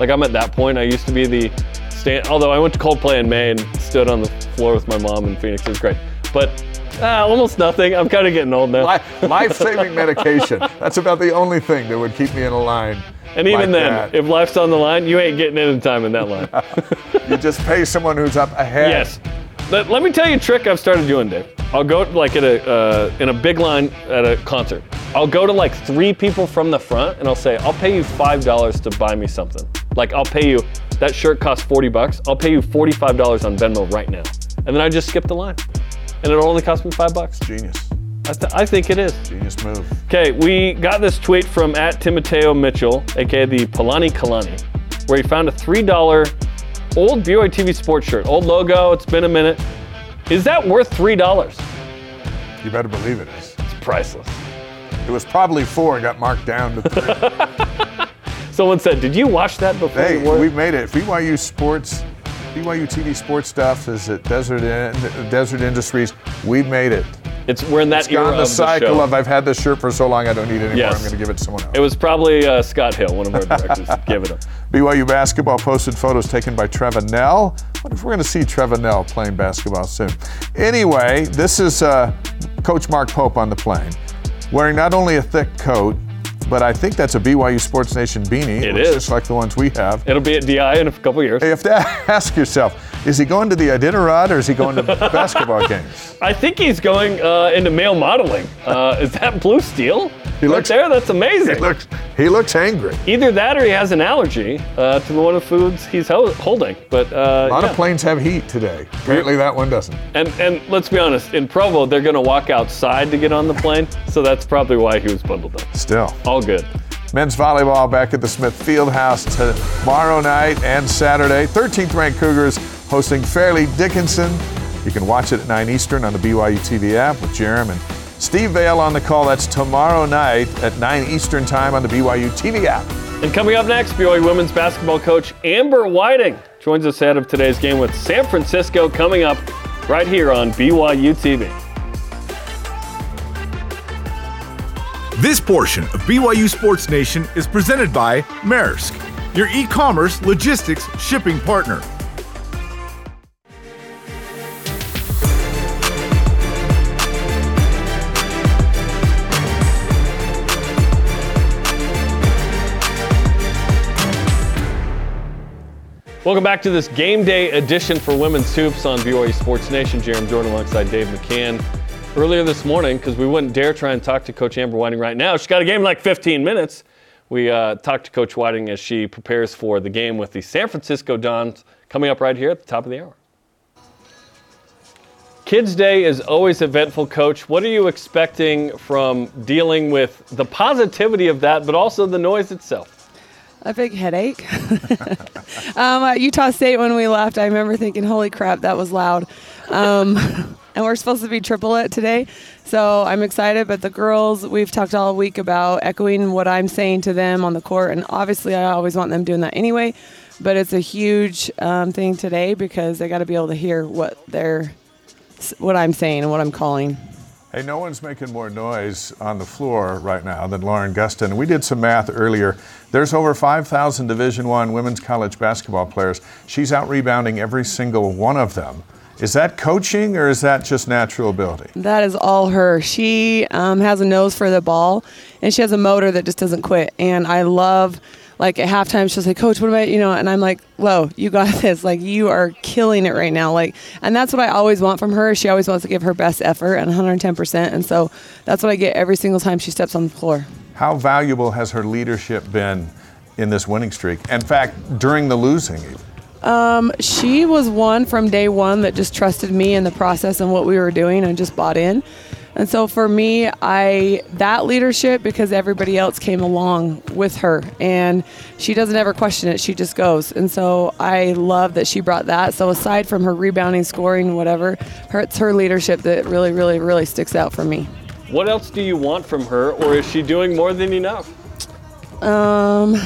Like I'm at that point. I used to be the stand. Although I went to Coldplay in May and stood on the floor with my mom in Phoenix. It was great, but uh, almost nothing. I'm kind of getting old now. Life-saving medication. That's about the only thing that would keep me in a line. and even like then, that. if life's on the line, you ain't getting in in time in that line. *laughs* you just pay someone who's up ahead. Yes. Let, let me tell you a trick I've started doing, Dave. I'll go like at a uh, in a big line at a concert. I'll go to like three people from the front and I'll say, I'll pay you five dollars to buy me something. Like I'll pay you that shirt costs 40 bucks. I'll pay you $45 on Venmo right now. And then I just skip the line. And it'll only cost me five bucks. Genius. I, th- I think it is. Genius move. Okay, we got this tweet from at Timoteo Mitchell, aka the Palani Kalani, where he found a $3 old BYU TV sports shirt. Old logo, it's been a minute. Is that worth $3? You better believe it is. It's priceless. It was probably four and got marked down to three. *laughs* Someone said, Did you watch that before hey, you wore it?" we've made it. BYU Sports, BYU TV Sports stuff is at Desert In, Deseret Industries. We've made it. It's we're in that It's era gone the of cycle the show. of I've had this shirt for so long I don't need it anymore. Yes. I'm going to give it to someone else. it was probably uh, Scott Hill, one of our directors. *laughs* Give it up. BYU basketball posted photos taken by Trevor Nell. What if we're going to see Trevor Nell playing basketball soon? Anyway, this is uh, Coach Mark Pope on the plane, wearing not only a thick coat, but I think that's a BYU Sports Nation beanie. It looks just like the ones we have. It'll be at DI in a couple years. You have to *laughs* ask yourself, is he going to the Iditarod or is he going to *laughs* basketball games? I think he's going uh, into male modeling. Uh, is that blue steel? He right looks- there? That's amazing. He looks, he looks angry. Either that or he has an allergy uh, to one of the foods he's hel- holding. But uh, A lot yeah. of planes have heat today. Apparently that one doesn't. And and let's be honest, in Provo they're going to walk outside to get on the plane, so that's probably why he was bundled up. Still. All good. Men's volleyball back at the Smith Fieldhouse tomorrow night and Saturday. 13th ranked Cougars hosting Fairleigh Dickinson. You can watch it at 9 Eastern on the BYU TV app with Jarom and Steve Vale on the call. That's tomorrow night at 9 Eastern time on the BYU TV app. And coming up next, BYU women's basketball coach Amber Whiting joins us ahead of today's game with San Francisco coming up right here on BYU TV. This portion of BYU Sports Nation is presented by Maersk, your e commerce logistics shipping partner. Welcome back to this game day edition for Women's Hoops on BYU Sports Nation. Jarom Jordan alongside Dave McCann. Earlier this morning, because we wouldn't dare try and talk to Coach Amber Whiting right now, she's got a game in like 15 minutes. We uh, talked to Coach Whiting as she prepares for the game with the San Francisco Dons coming up right here at the top of the hour. Kids Day is always eventful, Coach. What are you expecting from dealing with the positivity of that, but also the noise itself? A big headache. *laughs* um, at Utah State, when we left, I remember thinking, holy crap, that was loud. Um, *laughs* and we're supposed to be triple it today. So I'm excited. But the girls, we've talked all week about echoing what I'm saying to them on the court. And obviously, I always want them doing that anyway. But it's a huge um, thing today because they got to be able to hear what they're, what I'm saying and what I'm calling. Hey, no one's making more noise on the floor right now than Lauren Gustin. We did some math earlier. There's over 5,000 Division One women's college basketball players. She's out rebounding every single one of them. Is that coaching or is that just natural ability? That is all her. She um, has a nose for the ball, and she has a motor that just doesn't quit. And I love like at halftime she'll say, "Coach, what about you know?" And I'm like, "Whoa, you got *laughs* this! Like you are killing it right now!" Like, and that's what I always want from her. She always wants to give her best effort and 110 percent, and so that's what I get every single time she steps on the floor. How valuable has her leadership been in this winning streak? In fact, during the losing. Um, she was one from day one that just trusted me in the process and what we were doing and just bought in. And so for me, I that leadership because everybody else came along with her and she doesn't ever question it. She just goes. And so I love that she brought that. So aside from her rebounding, scoring, whatever, her, it's her leadership that really, really, really sticks out for me. What else do you want from her, or is she doing more than enough? Um,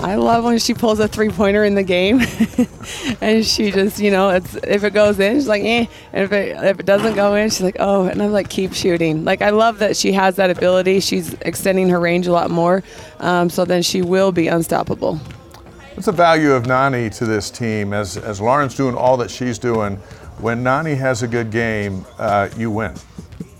I love when she pulls a three pointer in the game, *laughs* and she just, you know, it's if it goes in, she's like, eh, and if it if it doesn't go in, she's like, oh, and I'm like, keep shooting. Like I love that she has that ability. She's extending her range a lot more, um, so then she will be unstoppable. What's the value of Nani to this team as as Lauren's doing all that she's doing? When Nani has a good game, uh, you win.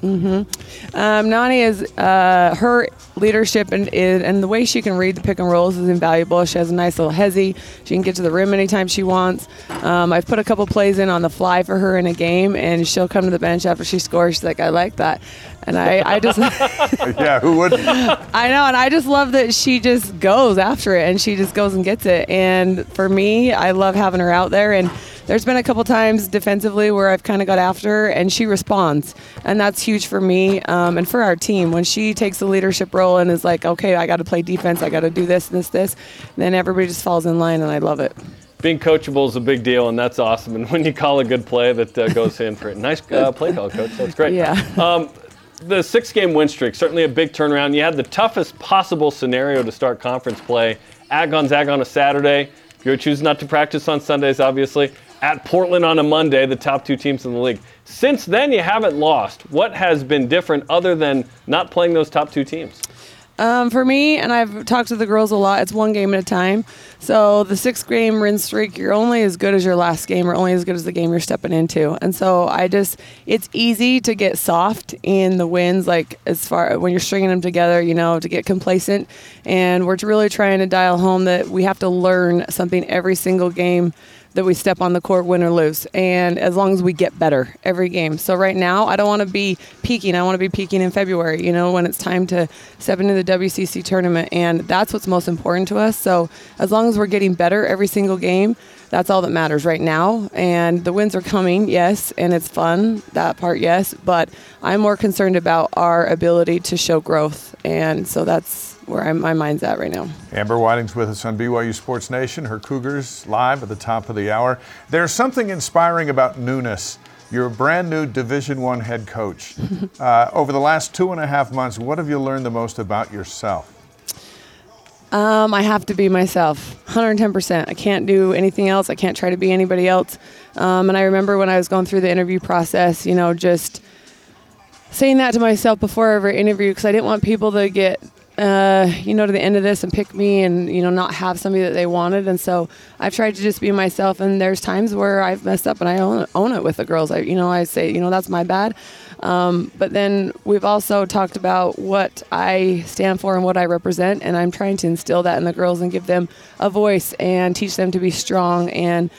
Mm-hmm. Um, Nani is uh, her leadership and and the way she can read the pick and rolls is invaluable. She has a nice little hesi. She can get to the rim anytime she wants. Um, I've put a couple plays in on the fly for her in a game, and she'll come to the bench after she scores. She's like, "I like that," and I, I just *laughs* yeah, who wouldn't? *laughs* I know, and I just love that she just goes after it and she just goes and gets it. And for me, I love having her out there and there's been a couple times defensively where I've kind of got after her and she responds. And that's huge for me um, and for our team. When she takes the leadership role and is like, okay, I got to play defense, I got to do this, this, this, then everybody just falls in line and I love it. Being coachable is a big deal, and that's awesome. And when you call a good play, that uh, goes in for it. Nice uh, play call, coach. That's great. Yeah. Um, the six game win streak, certainly a big turnaround. You had the toughest possible scenario to start conference play at Gonzaga on a Saturday. You're choosing not to practice on Sundays, obviously at Portland on a Monday, the top two teams in the league. Since then, you haven't lost. What has been different other than not playing those top two teams? Um, for me, and I've talked to the girls a lot, it's one game at a time. So the six game win streak, you're only as good as your last game, or only as good as the game you're stepping into. And so I just, it's easy to get soft in the wins, like as far when you're stringing them together, you know, to get complacent. And we're really trying to dial home that we have to learn something every single game that we step on the court, win or lose. And as long as we get better every game. So right now, I don't want to be peaking. I want to be peaking in February, you know, when it's time to step into the WCC tournament. And that's what's most important to us. So as long as we're getting better every single game, that's all that matters right now. And the wins are coming, yes, and it's fun, that part, yes. But I'm more concerned about our ability to show growth. And so that's where my mind's at right now. Amber Whiting's with us on BYU Sports Nation. Her Cougars live at the top of the hour. There's something inspiring about newness. You're a brand new Division One head coach. *laughs* uh, over the last two and a half months, what have you learned the most about yourself? Um, I have to be myself, 110%. I can't do anything else. I can't try to be anybody else. Um, and I remember when I was going through the interview process, you know, just saying that to myself before every interview because I didn't want people to get uh, you know, to the end of this and pick me and, you know, not have somebody that they wanted. And so I've tried to just be myself. And there's times where I've messed up and I own, own it with the girls. I, you know, I say, you know, that's my bad. Um, but then we've also talked about what I stand for and what I represent. And I'm trying to instill that in the girls and give them a voice and teach them to be strong and,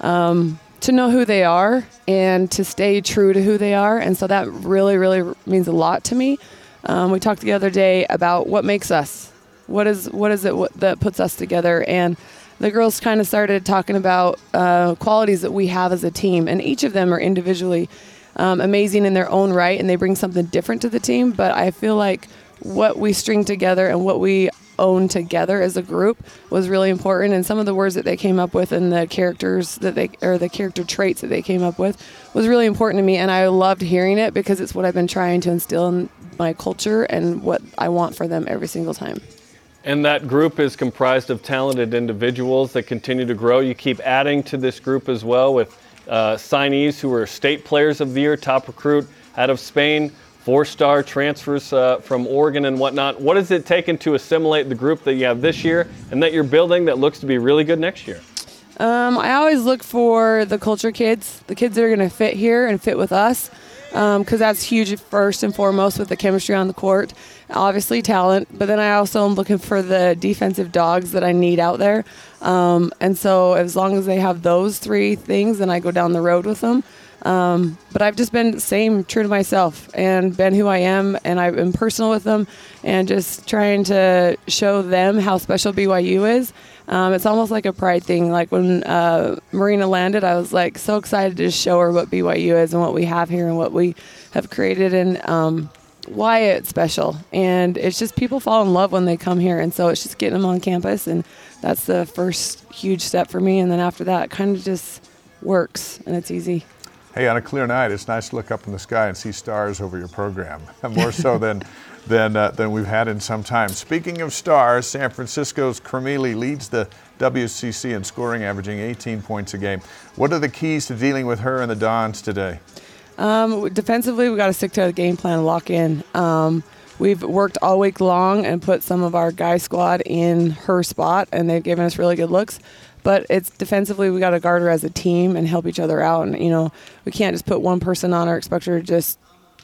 um, to know who they are and to stay true to who they are. And so that really, really means a lot to me. Um, we talked the other day about what makes us. What is what is it that puts us together? And the girls kind of started talking about uh, qualities that we have as a team, and each of them are individually um, amazing in their own right, and they bring something different to the team. But I feel like what we string together and what we own together as a group was really important and some of the words that they came up with and the characters that they or the character traits that they came up with was really important to me and I loved hearing it because it's what I've been trying to instill in my culture and what I want for them every single time. And that group is comprised of talented individuals that continue to grow. You keep adding to this group as well with uh, signees who are state players of the year, top recruit out of Spain, four star transfers uh, from Oregon and whatnot. What has it taken to assimilate the group that you have this year and that you're building that looks to be really good next year? Um, I always look for the culture kids, the kids that are going to fit here and fit with us. Because that's huge first and foremost with the chemistry on the court. Obviously, talent, but then I also am looking for the defensive dogs that I need out there. Um, and so, as long as they have those three things, then I go down the road with them. Um, but I've just been same true to myself and been who I am, and I've been personal with them, and just trying to show them how special BYU is. Um, it's almost like a pride thing. Like when uh, Marina landed, I was like so excited to show her what BYU is and what we have here and what we have created and um, why it's special. And it's just people fall in love when they come here, and so it's just getting them on campus, and that's the first huge step for me. And then after that, it kind of just works, and it's easy. Hey, on a clear night, it's nice to look up in the sky and see stars over your program, *laughs* more so than, than, uh, than we've had in some time. Speaking of stars, San Francisco's Krimili leads the WCC in scoring, averaging 18 points a game. What are the keys to dealing with her and the Dons today? Um, defensively, we've got to stick to the game plan and lock in. Um, we've worked all week long and put some of our guy squad in her spot, and they've given us really good looks. But it's defensively, we got to guard her as a team and help each other out. And you know, we can't just put one person on her, expect her to just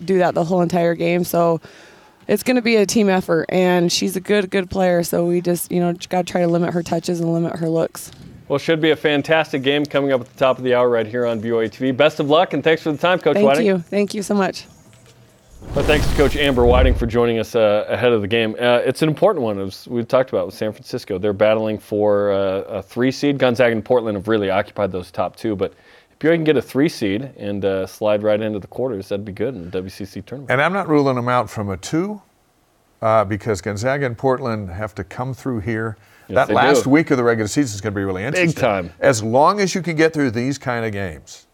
do that the whole entire game. So it's going to be a team effort, and she's a good, good player. So we just, you know, got to try to limit her touches and limit her looks. Well, should be a fantastic game coming up at the top of the hour right here on BYU TV. Best of luck and thanks for the time, Coach Whiting. Thank Whiting. you. Thank you so much. Well, thanks to Coach Amber Whiting for joining us uh, ahead of the game. Uh, it's an important one, as we've talked about with San Francisco. They're battling for uh, a three seed. Gonzaga and Portland have really occupied those top two, but if BYU can get a three seed and uh, slide right into the quarters, that'd be good in the WCC tournament. And I'm not ruling them out from a two uh, because Gonzaga and Portland have to come through here. Yes, that last do. week of the regular season is going to be really interesting. Big time. As long as you can get through these kind of games,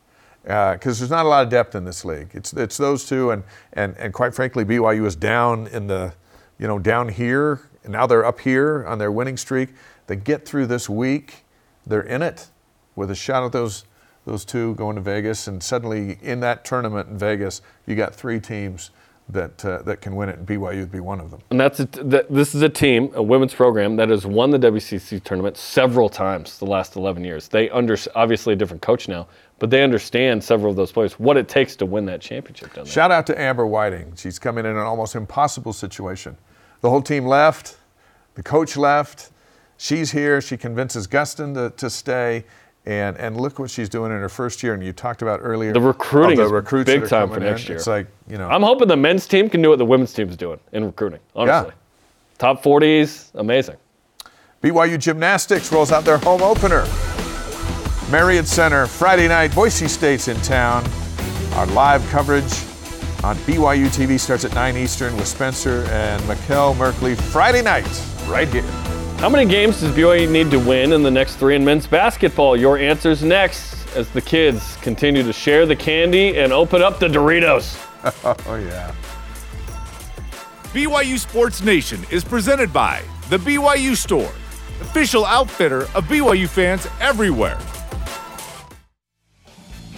because there's not a lot of depth in this league. It's it's those two, and and and quite frankly, BYU is down in the, you know, down here, and now they're up here on their winning streak. They get through this week, they're in it with a shot at those those two going to Vegas, and suddenly in that tournament in Vegas, you got three teams that uh, that can win it, and BYU would be one of them. And that's a, th- this is a team, a women's program that has won the WCC tournament several times the last 11 years. They under obviously a different coach now, but they understand several of those players what it takes to win that championship down there. Shout out to Amber Whiting. She's coming in in an almost impossible situation. The whole team left, the coach left. She's here. She convinces Gustin to, to stay. And, and look what she's doing in her first year. And you talked about earlier The recruiting is the recruits big time for coming in. next year. It's like you know. I'm hoping the men's team can do what the women's team is doing in recruiting. Honestly, top 40s, amazing. BYU Gymnastics rolls out their home opener. Marriott Center, Friday night, Boise State's in town. Our live coverage on BYU TV starts at 9 Eastern with Spencer and Mikkel Merkley Friday night, right here. How many games does BYU need to win in the next three in men's basketball? Your answers next as the kids continue to share the candy and open up the Doritos. *laughs* Oh, yeah. BYU Sports Nation is presented by The BYU Store, official outfitter of BYU fans everywhere.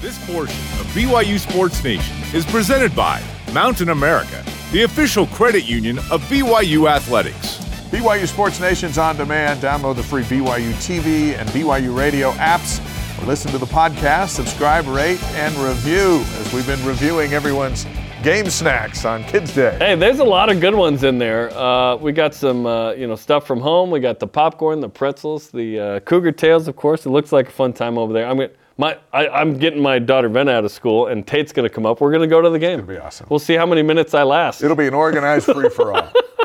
This portion of BYU Sports Nation is presented by Mountain America, the official credit union of BYU Athletics. BYU Sports Nation's on demand. Download the free BYU TV and BYU radio apps or listen to the podcast, subscribe, rate, and review as we've been reviewing everyone's game snacks on Kids Day. Hey, there's a lot of good ones in there. Uh, we got some, uh, you know, stuff from home. We got the popcorn, the pretzels, the uh, cougar tails. Of course, it looks like a fun time over there. I'm gonna, my, I, I'm getting my daughter Venna out of school, and Tate's gonna come up. We're gonna go to the game. It'll be awesome. We'll see how many minutes I last. It'll be an organized free for all. *laughs*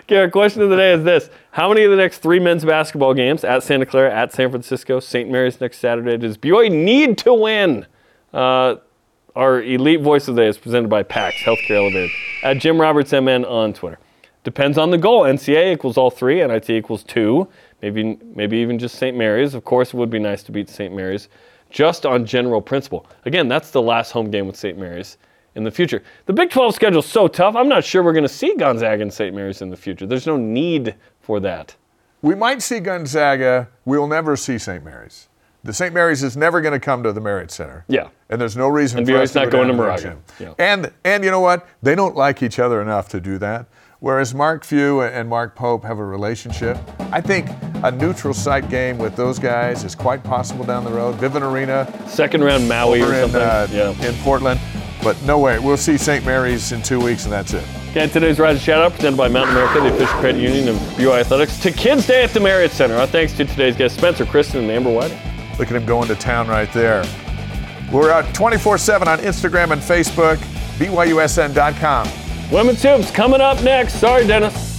Okay, our question of the day is this: How many of the next three men's basketball games at Santa Clara, at San Francisco, St. Mary's next Saturday does BYU need to win? Uh, our elite voice of the day is presented by PAX Healthcare Elevated at Jim Roberts MN on Twitter. Depends on the goal. NCA equals all three. NIT equals two. Maybe maybe even just St. Mary's. Of course, it would be nice to beat St. Mary's, just on general principle. Again, that's the last home game with St. Mary's in the future. The Big 12 schedule is so tough. I'm not sure we're going to see Gonzaga and St. Mary's in the future. There's no need for that. We might see Gonzaga. We'll never see St. Mary's. The St. Mary's is never going to come to the Marriott Center. Yeah. And there's no reason And for us to not go going to Moraga. Yeah. And and you know what? They don't like each other enough to do that. Whereas Mark Few and Mark Pope have a relationship. I think a neutral site game with those guys is quite possible down the road. Vivint Arena Second round Maui or in, something. uh, yeah. in Portland. But no way. We'll see St. Mary's in two weeks, and that's it. And today's Rise and Shout Out presented by Mountain America, the official credit union of BYU Athletics, to Kids Day at the Marriott Center. Our thanks to today's guests, Spencer, Kristen, and Amber Whiting. Look at him going to town right there. We're out 24 7 on Instagram and Facebook, BYUSN.com. Women's Hoops coming up next. Sorry, Dennis.